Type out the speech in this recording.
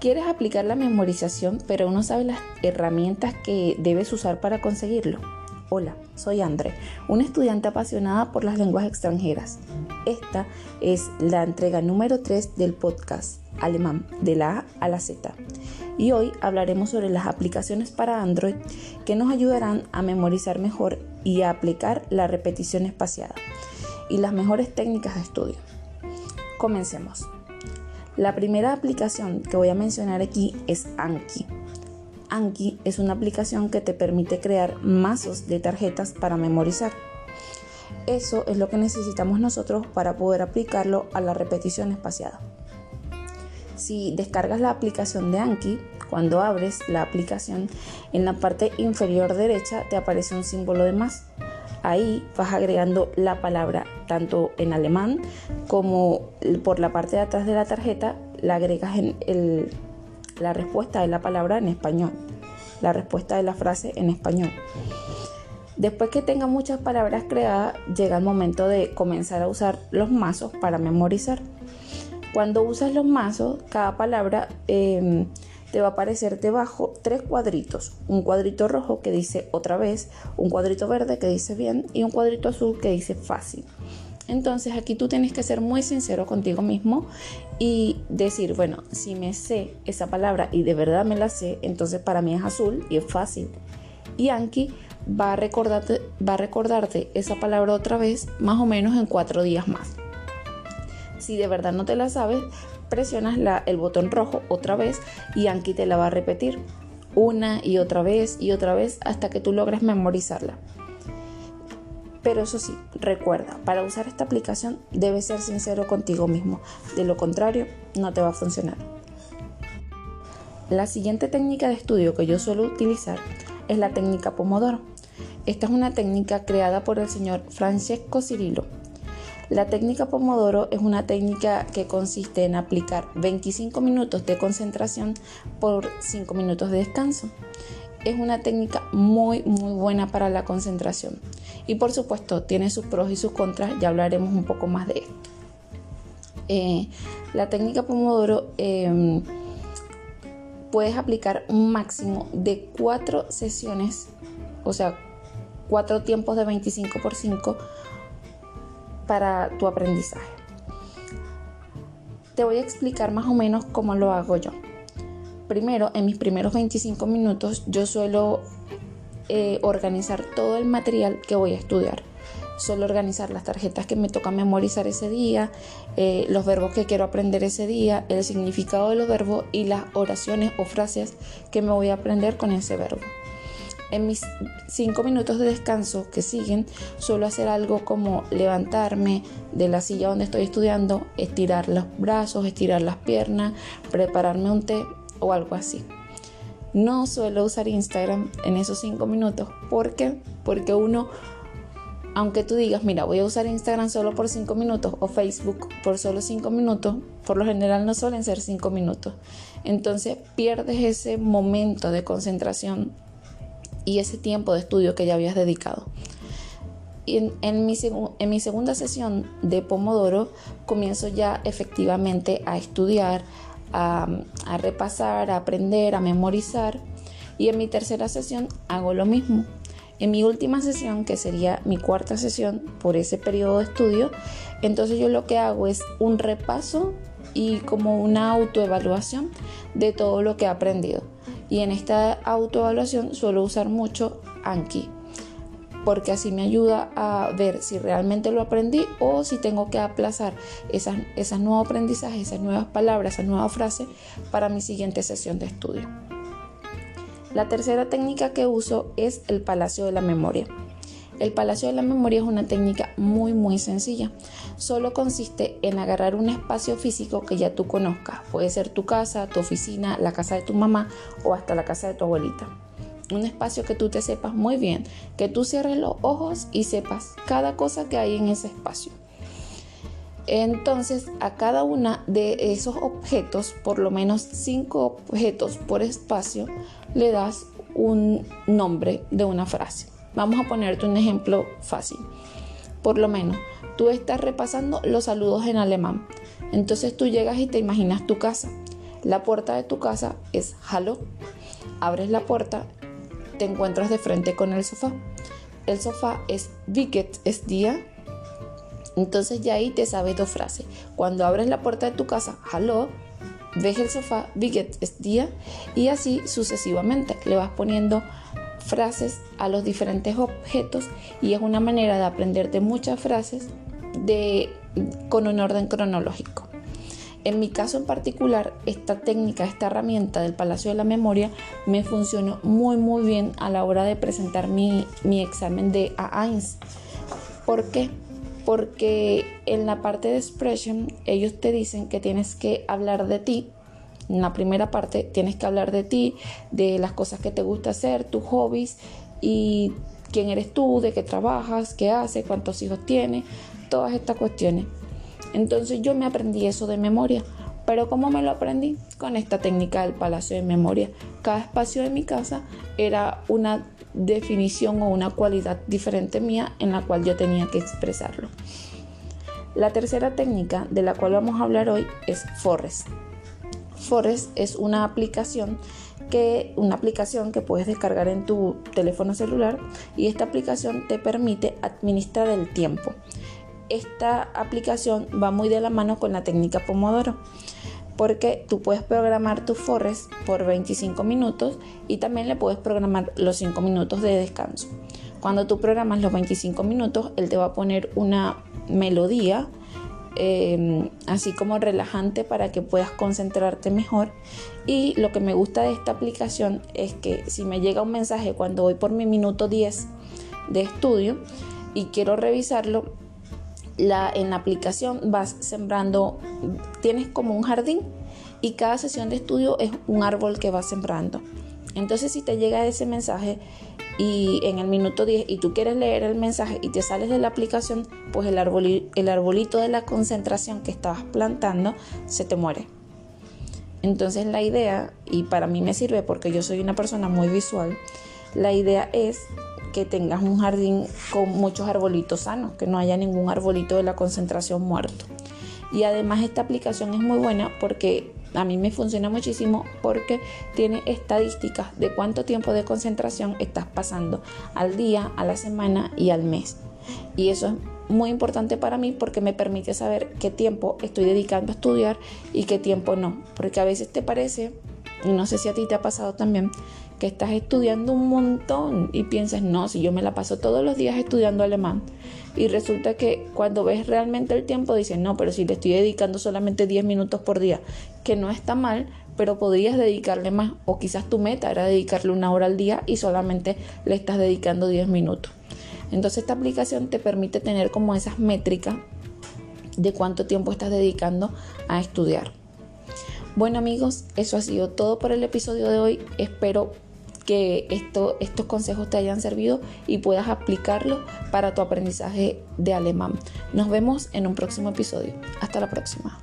¿Quieres aplicar la memorización pero no sabes las herramientas que debes usar para conseguirlo? Hola, soy André, una estudiante apasionada por las lenguas extranjeras. Esta es la entrega número 3 del podcast alemán de la A a la Z. Y hoy hablaremos sobre las aplicaciones para Android que nos ayudarán a memorizar mejor y a aplicar la repetición espaciada y las mejores técnicas de estudio. Comencemos. La primera aplicación que voy a mencionar aquí es Anki. Anki es una aplicación que te permite crear mazos de tarjetas para memorizar. Eso es lo que necesitamos nosotros para poder aplicarlo a la repetición espaciada. Si descargas la aplicación de Anki, cuando abres la aplicación, en la parte inferior derecha te aparece un símbolo de más. Ahí vas agregando la palabra tanto en alemán como por la parte de atrás de la tarjeta la agregas en la respuesta de la palabra en español, la respuesta de la frase en español. Después que tenga muchas palabras creadas, llega el momento de comenzar a usar los mazos para memorizar. Cuando usas los mazos, cada palabra em, te va a aparecer debajo tres cuadritos. Un cuadrito rojo que dice otra vez, un cuadrito verde que dice bien y un cuadrito azul que dice fácil. Entonces aquí tú tienes que ser muy sincero contigo mismo y decir, bueno, si me sé esa palabra y de verdad me la sé, entonces para mí es azul y es fácil. Y Anki va a recordarte, va a recordarte esa palabra otra vez más o menos en cuatro días más. Si de verdad no te la sabes, presionas el botón rojo otra vez y Anki te la va a repetir una y otra vez y otra vez hasta que tú logres memorizarla. Pero eso sí, recuerda, para usar esta aplicación debes ser sincero contigo mismo, de lo contrario no te va a funcionar. La siguiente técnica de estudio que yo suelo utilizar es la técnica Pomodoro. Esta es una técnica creada por el señor Francesco Cirillo la técnica Pomodoro es una técnica que consiste en aplicar 25 minutos de concentración por 5 minutos de descanso. Es una técnica muy muy buena para la concentración y por supuesto tiene sus pros y sus contras, ya hablaremos un poco más de esto. Eh, la técnica Pomodoro em, puedes aplicar un máximo de 4 sesiones, o sea, 4 tiempos de 25 por 5 para tu aprendizaje. Te voy a explicar más o menos cómo lo hago yo. Primero, en mis primeros 25 minutos, yo suelo eh, organizar todo el material que voy a estudiar. Suelo organizar las tarjetas que me toca memorizar ese día, eh, los verbos que quiero aprender ese día, el significado de los verbos y las oraciones o frases que me voy a aprender con ese verbo. En mis cinco minutos de descanso que siguen, suelo hacer algo como levantarme de la silla donde estoy estudiando, estirar los brazos, estirar las piernas, prepararme un té o algo así. No suelo usar Instagram en esos cinco minutos. ¿Por qué? Porque uno, aunque tú digas, mira, voy a usar Instagram solo por cinco minutos o Facebook por solo cinco minutos, por lo general no suelen ser cinco minutos. Entonces pierdes ese momento de concentración y ese tiempo de estudio que ya habías dedicado. En, mi, en mi segunda sesión de Pomodoro comienzo ya efectivamente a estudiar, a, a repasar, a aprender, a memorizar. Y en mi tercera sesión hago lo mismo. En mi última sesión, que sería mi cuarta sesión por ese periodo de estudio, entonces yo lo que hago es un repaso y como una autoevaluación de todo lo que he aprendido. Y en esta autoevaluación suelo usar mucho Anki, porque así me ayuda a ver si realmente lo aprendí o si tengo que aplazar esas, esas nuevos aprendizajes, esas nuevas palabras, esas nuevas frases para mi siguiente sesión de estudio. La tercera técnica que uso es el palacio de la memoria. El palacio de la memoria es una técnica muy muy sencilla. Solo consiste en agarrar un espacio físico que ya tú conozcas. Puede ser tu casa, tu oficina, la casa de tu mamá o hasta la casa de tu abuelita. Un espacio que tú te sepas muy bien, que tú cierres los ojos y sepas cada cosa que hay en ese espacio. Entonces, a cada una de esos objetos, por lo menos cinco objetos por espacio, le das un nombre de una frase. Vamos a ponerte un ejemplo fácil. Por lo menos, tú estás repasando los saludos en alemán. Entonces tú llegas y te imaginas tu casa. La puerta de tu casa es Hallo. Abres la puerta, te encuentras de frente con el sofá. El sofá es Vicket es día. Entonces ya ahí te sabes dos frases. Cuando abres la puerta de tu casa, Hallo, ves el sofá, Vicket es día. Y así sucesivamente. Le vas poniendo frases a los diferentes objetos y es una manera de aprenderte muchas frases de, con un orden cronológico. En mi caso en particular, esta técnica, esta herramienta del Palacio de la Memoria me funcionó muy muy bien a la hora de presentar mi, mi examen de A1. ¿Por qué? Porque en la parte de expression ellos te dicen que tienes que hablar de ti. En la primera parte tienes que hablar de ti, de las cosas que te gusta hacer, tus hobbies y quién eres tú, de qué trabajas, qué haces, cuántos hijos tienes, todas estas cuestiones. Entonces yo me aprendí eso de memoria. Pero ¿cómo me lo aprendí? Con esta técnica del palacio de memoria. Cada espacio de mi casa era una definición o una cualidad diferente mía en la cual yo tenía que expresarlo. La tercera técnica de la cual vamos a hablar hoy es Forest. Forest es una aplicación que una aplicación que puedes descargar en tu teléfono celular y esta aplicación te permite administrar el tiempo esta aplicación va muy de la mano con la técnica Pomodoro porque tú puedes programar tu forest por 25 minutos y también le puedes programar los 5 minutos de descanso. Cuando tú programas los 25 minutos, él te va a poner una melodía em, así como relajante para que puedas concentrarte mejor. Y lo que me gusta de esta aplicación es que si me llega un mensaje cuando voy por mi minuto 10 de estudio y quiero revisarlo, en la aplicación vas sembrando, tienes como un jardín y cada sesión de estudio es un árbol que vas sembrando. Entonces si te llega ese mensaje y en el minuto 10 y tú quieres leer el mensaje y te sales de la aplicación, pues el, el arbolito de la concentración que estabas plantando se te muere. Entonces la idea, y para mí me sirve porque yo soy una persona muy visual, la idea es que tengas un jardín con muchos arbolitos sanos, que no haya ningún arbolito de la concentración muerto. Y además esta aplicación es muy buena porque a mí me funciona muchísimo porque tiene estadísticas de cuánto tiempo de concentración estás pasando al día, a la semana y al mes. Y eso es muy importante para mí porque me permite saber qué tiempo estoy dedicando a estudiar y qué tiempo no. Porque a veces te parece, y no sé si a ti te ha pasado también, que estás estudiando un montón y piensas, no, si yo me la paso todos los días estudiando alemán. Y resulta que cuando ves realmente el tiempo dices, no, pero si le estoy dedicando solamente 10 minutos por día, que no está mal, pero podrías dedicarle más. O quizás tu meta era dedicarle una hora al día y solamente le estás dedicando 10 minutos. Entonces esta aplicación te permite tener como esas métricas de cuánto tiempo estás dedicando a estudiar. Bueno amigos, eso ha sido todo por el episodio de hoy. Espero que esto, estos consejos te hayan servido y puedas aplicarlos para tu aprendizaje de alemán. Nos vemos en un próximo episodio. Hasta la próxima.